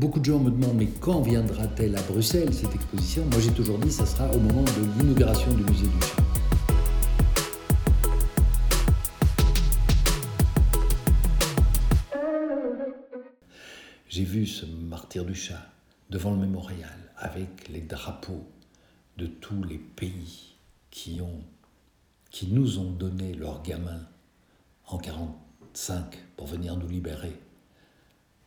beaucoup de gens me demandent, mais quand viendra-t-elle à Bruxelles, cette exposition? Moi, j'ai toujours dit, ça sera au moment de l'inauguration du musée du chat. J'ai vu ce martyr du chat devant le mémorial avec les drapeaux de tous les pays qui, qui nous ont donné leurs gamins en 1945 pour venir nous libérer.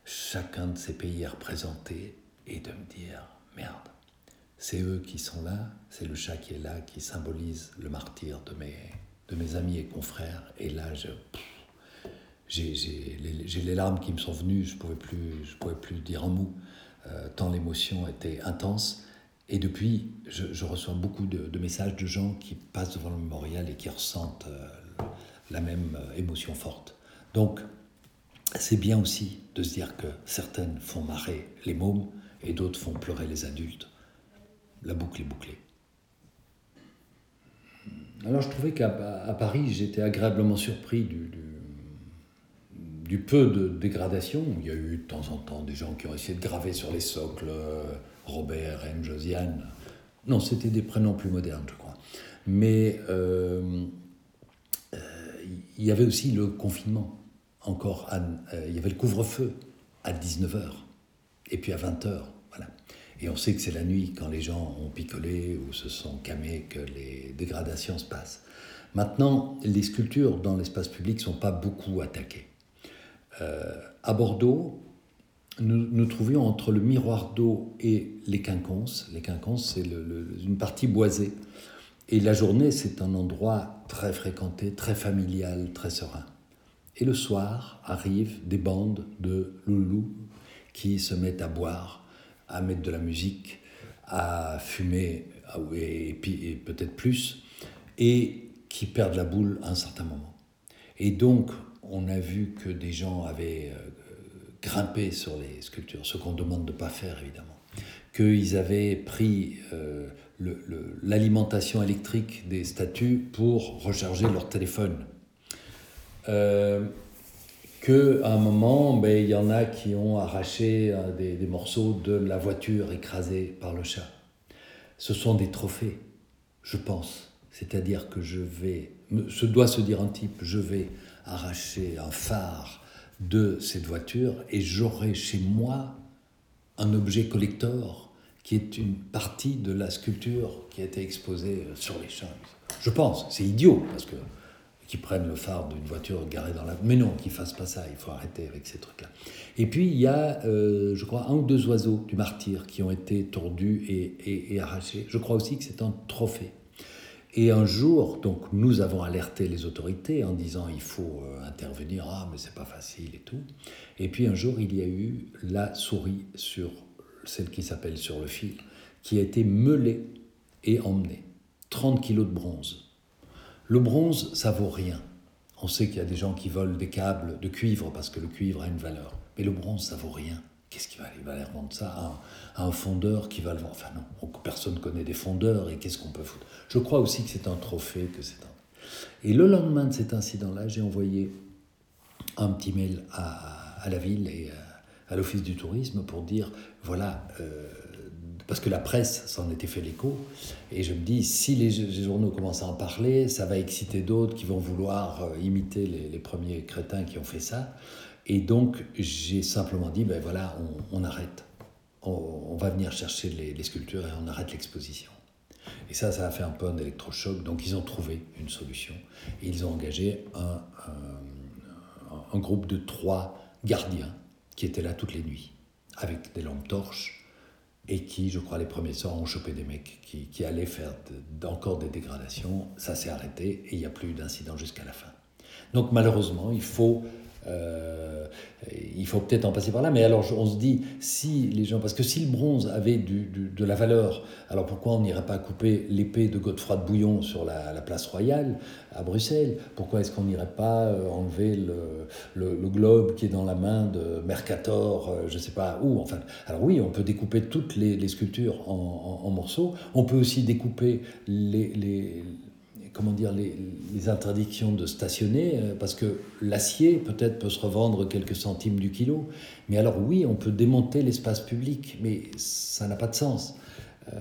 Chacun de ces pays est représenté et de me dire merde, c'est eux qui sont là, c'est le chat qui est là, qui symbolise le martyr de mes, de mes amis et confrères. Et là, j'ai, les, les, larmes qui me sont venues, je ne pouvais, plus, pouvais plus dire un mot, euh, tant l'émotion était intense. Et depuis, je, reçois beaucoup de, messages de gens qui passent devant le mémorial et qui ressentent euh, la même euh, émotion forte. Donc, c'est bien aussi de se dire que certaines font marrer les mômes et d'autres font pleurer les adultes. La boucle est bouclée. Alors je trouvais qu'à Paris, j'étais agréablement surpris du, peu de dégradation. Il y a eu de temps en temps des gens qui ont essayé de graver sur les socles euh, Robert, Reine, Josiane. Non, c'était des prénoms plus modernes, je crois. Mais euh, euh, il y avait aussi le confinement encore, euh, il y avait le couvre-feu à 19h et puis à 20h. Voilà. Et on sait que c'est la nuit, quand les gens ont picolé ou se sont camés, que les dégradations se passent. Maintenant, les sculptures dans l'espace public ne sont pas beaucoup attaquées. Euh, à Bordeaux, nous nous trouvions entre le miroir d'eau et les quinconces. Les quinconces, c'est une partie boisée. Et la journée, c'est un endroit très fréquenté, très familial, très serein. Et le soir arrivent des bandes de loulous qui se mettent à boire, à mettre de la musique, à fumer, et, peut-être plus, et qui perdent la boule à un certain moment. Et donc, on a vu que des gens avaient euh, grimpé sur les sculptures, ce qu'on demande de pas faire évidemment, qu'ils avaient pris euh, l'alimentation électrique des statues pour recharger leur téléphone qu'à un moment, ben, il y en a qui ont arraché euh, des, des, morceaux de la voiture écrasée par le chat. Ce sont des trophées, je pense. C'est-à-dire que je vais, ce doit se dire un type, je vais arracher un phare de cette voiture et j'aurai chez moi un objet collector qui est une partie de la sculpture qui a été exposée sur les champs. Je pense, c'est idiot, parce que qui prennent le phare d'une voiture garée dans la... Mais non, qu'ils fassent pas ça, il faut arrêter avec ces trucs-là. Et puis, il y a, euh, je crois, un ou deux oiseaux du martyr qui ont été tordus et, et, arrachés. Je crois aussi que c'est un trophée. Et un jour, donc, nous avons alerté les autorités en disant il faut euh, intervenir, ah, mais c'est pas facile et tout. Et puis un jour, il y a eu la souris sur celle qui s'appelle sur le fil, qui a été meulée et emmenée. 30 kilos de bronze. Le bronze, ça vaut rien. On sait qu'il y a des gens qui volent des câbles de cuivre parce que le cuivre a une valeur. Mais le bronze, ça vaut rien. Qu'est-ce qu'il va, aller? Revendre ça à un, fondeur qui va le vendre Enfin non, personne ne connaît des fondeurs et qu'est-ce qu'on peut foutre? Je crois aussi que c'est un trophée, que c'est un... Et le lendemain de cet incident-là, j'ai envoyé un petit mail à, la ville et à, l'Office du tourisme pour dire, voilà, euh, parce que la presse s'en était fait l'écho. Et je me dis, si les, journaux commencent à en parler, ça va exciter d'autres qui vont vouloir euh, imiter les, premiers crétins qui ont fait ça. Et donc, j'ai simplement dit, ben voilà, on, arrête. On, va venir chercher les, sculptures et on arrête l'exposition. Et ça, ça a fait un peu un électrochoc. Donc, ils ont trouvé une solution. Et ils ont engagé un, un groupe de trois gardiens qui étaient là toutes les nuits, avec des lampes torches et qui, je crois, les premiers soirs ont chopé des mecs qui, qui allaient faire encore des dégradations. Ça s'est arrêté et il n'y a plus d'incidents jusqu'à la fin. Donc malheureusement, il faut euh, il faut peut-être en passer par là, mais alors on se dit, si les gens, parce que si le bronze avait du, de la valeur, alors pourquoi on n'irait pas couper l'épée de Godefroy de Bouillon sur la, place royale à Bruxelles? Pourquoi est-ce qu'on n'irait pas euh, enlever le, le, globe qui est dans la main de Mercator, euh, je ne sais pas où Enfin, alors oui, on peut découper toutes les, sculptures en, en, morceaux, on peut aussi découper les, les comment dire, les, interdictions de stationner, euh, parce que l'acier peut-être peut se revendre quelques centimes du kilo. Mais alors oui, on peut démonter l'espace public, mais ça n'a pas de sens. Euh,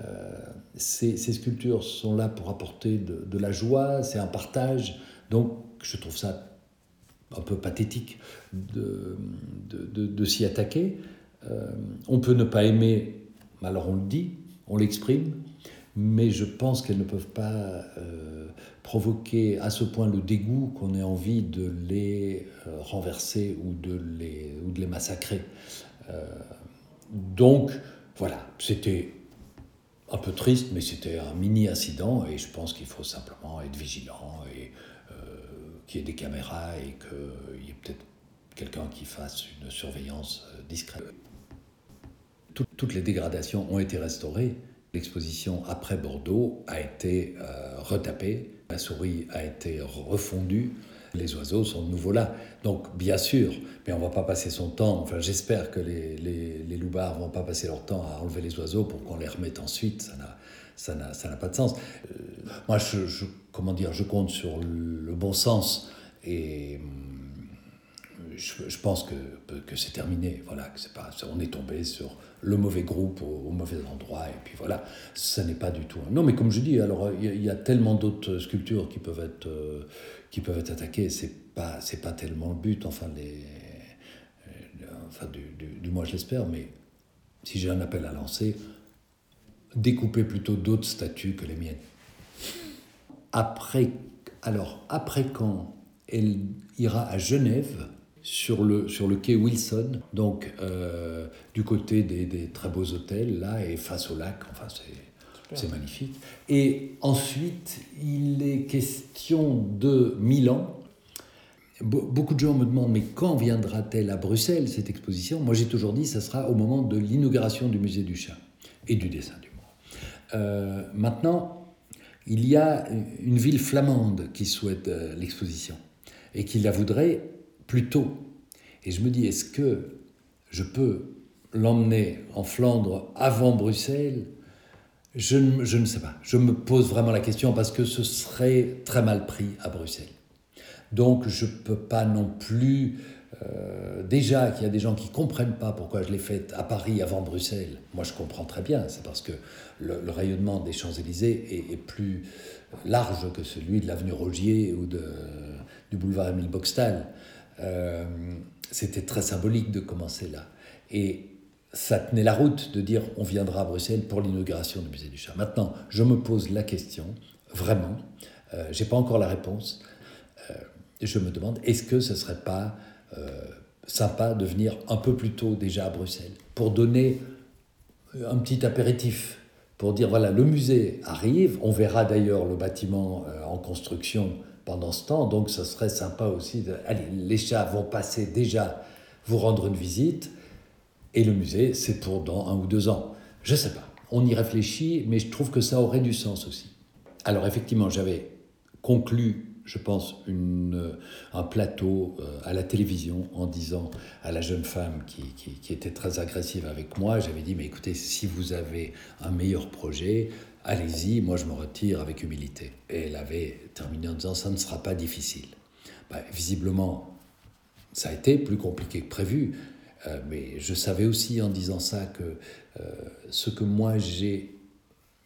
ces, sculptures sont là pour apporter de, la joie, c'est un partage. Donc je trouve ça un peu pathétique de, de, de s'y attaquer. Euh, on peut ne pas aimer, alors on le dit, on l'exprime, mais je pense qu'elles ne peuvent pas euh, provoquer à ce point le dégoût qu'on ait envie de les euh, renverser ou de les, ou de les massacrer. Euh, donc, voilà, c'était un peu triste, mais c'était un mini incident et je pense qu'il faut simplement être vigilant et qu'il y ait des caméras et qu'il y ait peut-être quelqu'un qui fasse une surveillance discrète. Tout, toutes les dégradations ont été restaurées. L'exposition après Bordeaux a été euh, retapée, la souris a été refondue, les oiseaux sont de nouveau là. Donc bien sûr, mais on ne va pas passer son temps, enfin j'espère que les, les, les ne vont pas passer leur temps à enlever les oiseaux pour qu'on les remette ensuite, ça n'a pas de sens. Euh, moi, je, comment dire, je compte sur le bon sens et je, pense que, que c'est terminé. Voilà, c'est pas, on est tombé sur le mauvais groupe au, au, mauvais endroit, et puis voilà, ça n'est pas du tout. Non, mais comme je dis, alors il y, a tellement d'autres sculptures qui peuvent être, euh, qui peuvent être attaquées, c'est pas, pas tellement le but, enfin, les, euh, enfin du, du, du moins je l'espère, mais si j'ai un appel à lancer, découper plutôt d'autres statues que les miennes. Après, alors, après quand elle ira à Genève, sur le, sur le quai Wilson, donc euh, du côté des, des, très beaux hôtels, là, et face au lac. Enfin, c'est magnifique. Et ensuite, il est question de Milan. Be beaucoup de gens me demandent, mais quand viendra-t-elle à Bruxelles, cette exposition? Moi, j'ai toujours dit, ça sera au moment de l'inauguration du musée du chat et du dessin du monde. Euh, maintenant, il y a une ville flamande qui souhaite euh, l'exposition et qui la voudrait plus. Et je me dis, est-ce que je peux l'emmener en Flandre avant Bruxelles? Je ne, je ne sais pas. Je me pose vraiment la question parce que ce serait très mal pris à Bruxelles. Donc je ne peux pas non plus... Euh, déjà qu'il y a des gens qui ne comprennent pas pourquoi je l'ai faite à Paris avant Bruxelles. Moi je comprends très bien. C'est parce que le, rayonnement des Champs-Élysées est, est, plus large que celui de l'avenue Rogier ou de, du boulevard Émile Boxtal. Euh, c'était très symbolique de commencer là. Et ça tenait la route de dire on viendra à Bruxelles pour l'inauguration du musée du chat. Maintenant, je me pose la question, vraiment, euh, j'ai pas encore la réponse. Euh, je me demande est-ce que ce serait pas euh, sympa de venir un peu plus tôt déjà à Bruxelles pour donner un petit apéritif pour dire voilà le musée arrive on verra d'ailleurs le bâtiment en construction pendant ce temps. Donc, ce serait sympa aussi de. Allez, les chats vont passer déjà vous rendre une visite. Et le musée, c'est pour dans un ou deux ans. Je sais pas. On y réfléchit, mais je trouve que ça aurait du sens aussi. Alors, effectivement, j'avais conclu, je pense, une, un plateau euh, à la télévision en disant à la jeune femme qui, qui, qui était très agressive avec moi, j'avais dit, mais écoutez, si vous avez un meilleur projet, allez-y, moi je me retire avec humilité. Et elle avait terminé en disant ça ne sera pas difficile. Ben, visiblement, ça a été plus compliqué que prévu, euh, mais je savais aussi en disant ça que euh, ce que moi j'ai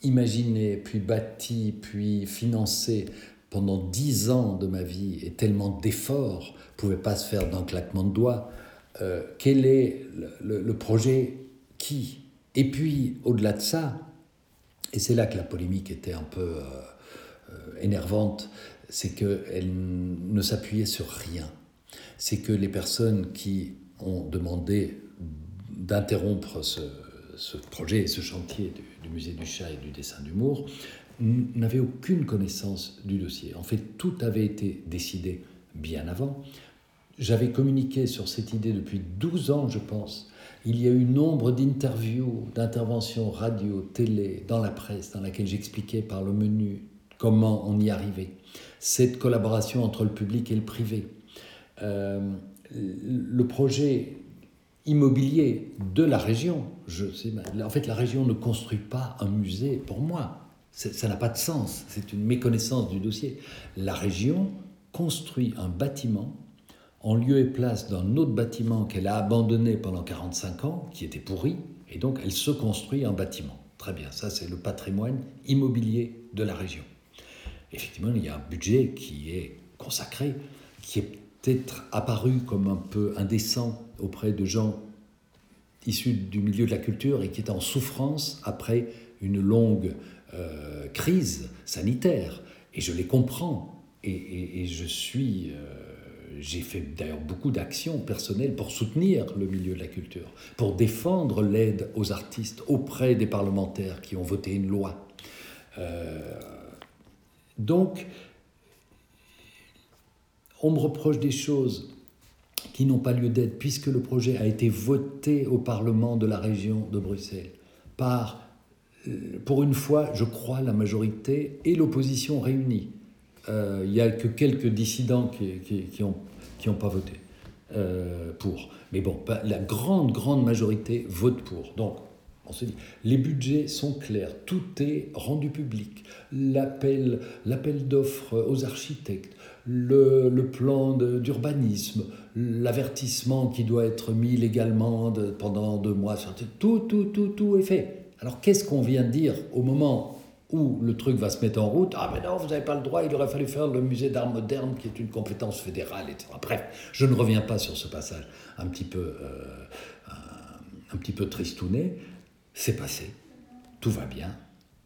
imaginé, puis bâti, puis financé pendant dix ans de ma vie et tellement d'efforts ne pouvait pas se faire d'un claquement de doigts. Euh, quel est le projet qui? Et puis, au-delà de ça, et c'est là que la polémique était un peu euh, euh, énervante, c'est qu'elle ne s'appuyait sur rien. C'est que les personnes qui ont demandé d'interrompre ce, projet et ce chantier du, musée du chat et du dessin d'humour n'avaient aucune connaissance du dossier. En fait, tout avait été décidé bien avant. J'avais communiqué sur cette idée depuis 12 ans, je pense, il y a eu nombre d'interviews, d'interventions radio, télé, dans la presse, dans laquelle j'expliquais par le menu comment on y arrivait. Cette collaboration entre le public et le privé. Euh, le projet immobilier de la région, je sais, en fait la région ne construit pas un musée pour moi. Ça n'a pas de sens, c'est une méconnaissance du dossier. La région construit un bâtiment en lieu et place d'un autre bâtiment qu'elle a abandonné pendant 45 ans, qui était pourri, et donc elle se construit un bâtiment. Très bien, ça c'est le patrimoine immobilier de la région. Effectivement, il y a un budget qui est consacré, qui est peut-être apparu comme un peu indécent auprès de gens issus du milieu de la culture et qui est en souffrance après une longue euh, crise sanitaire. Et je les comprends. Et, je suis. Euh, j'ai fait d'ailleurs beaucoup d'actions personnelles pour soutenir le milieu de la culture, pour défendre l'aide aux artistes auprès des parlementaires qui ont voté une loi. Euh, donc, on me reproche des choses qui n'ont pas lieu d'être, puisque le projet a été voté au Parlement de la région de Bruxelles par, euh, pour une fois, je crois, la majorité et l'opposition réunie. Euh, il n'y a que quelques dissidents qui n'ont qui, pas voté euh, pour. Mais bon, la grande, grande majorité vote pour. Donc, on se dit, les budgets sont clairs, tout est rendu public. L'appel, l'appel d'offres aux architectes, le, le plan d'urbanisme, l'avertissement qui doit être mis légalement pendant deux mois, tout, tout, tout, tout est fait. Alors qu'est-ce qu'on vient de dire au moment où le truc va se mettre en route Ah mais non, vous n'avez pas le droit, il aurait fallu faire le musée d'art moderne qui est une compétence fédérale, etc. Bref, je ne reviens pas sur ce passage un petit peu, euh, un, petit peu tristouné. C'est passé, tout va bien,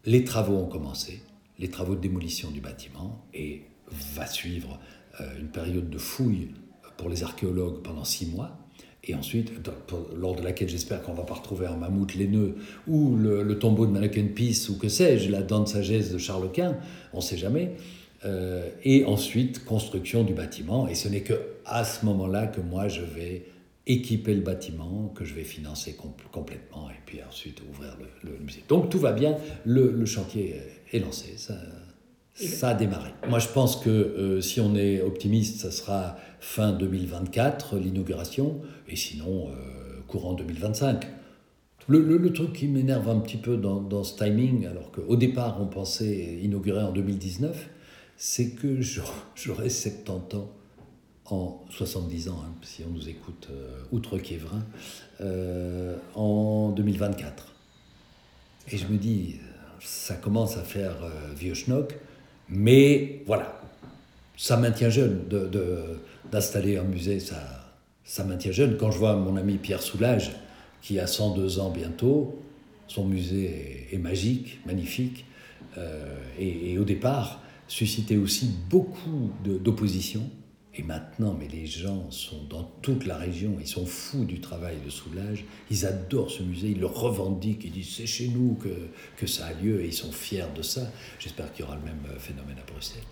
les travaux ont commencé, les travaux de démolition du bâtiment, et va suivre euh, une période de fouille pour les archéologues pendant six mois, et ensuite, lors de laquelle j'espère qu'on va pas retrouver un mammouth laineux ou le, tombeau de Mannequin Peace ou que sais-je, la dent de sagesse de Charles Quint, on ne sait jamais. Euh, et ensuite, construction du bâtiment. Et ce n'est que à ce moment-là que moi, je vais équiper le bâtiment que je vais financer complètement et puis ensuite ouvrir le, musée. Donc tout va bien, le, chantier est lancé, ça, ça a démarré. Moi je pense que euh, si on est optimiste, ça sera fin 2024 l'inauguration et sinon euh, courant 2025. Le, truc qui m'énerve un petit peu dans, dans ce timing, alors qu'au départ on pensait inaugurer en 2019, c'est que j'aurai 70 ans en 70 ans, hein, si on nous écoute euh, outre Kievrin, euh, en 2024. Et je me dis, ça commence à faire vieux schnock, mais voilà, ça maintient jeune d'installer un musée, ça, maintient jeune. Quand je vois mon ami Pierre Soulage, qui a 102 ans bientôt, son musée est, magique, magnifique, et, et, au départ suscitait aussi beaucoup d'opposition et maintenant, mais les gens sont dans toute la région, ils sont fous du travail de Soulage, ils adorent ce musée, ils le revendiquent, ils disent c'est chez nous que, que ça a lieu et ils sont fiers de ça. J'espère qu'il y aura le même phénomène à Bruxelles.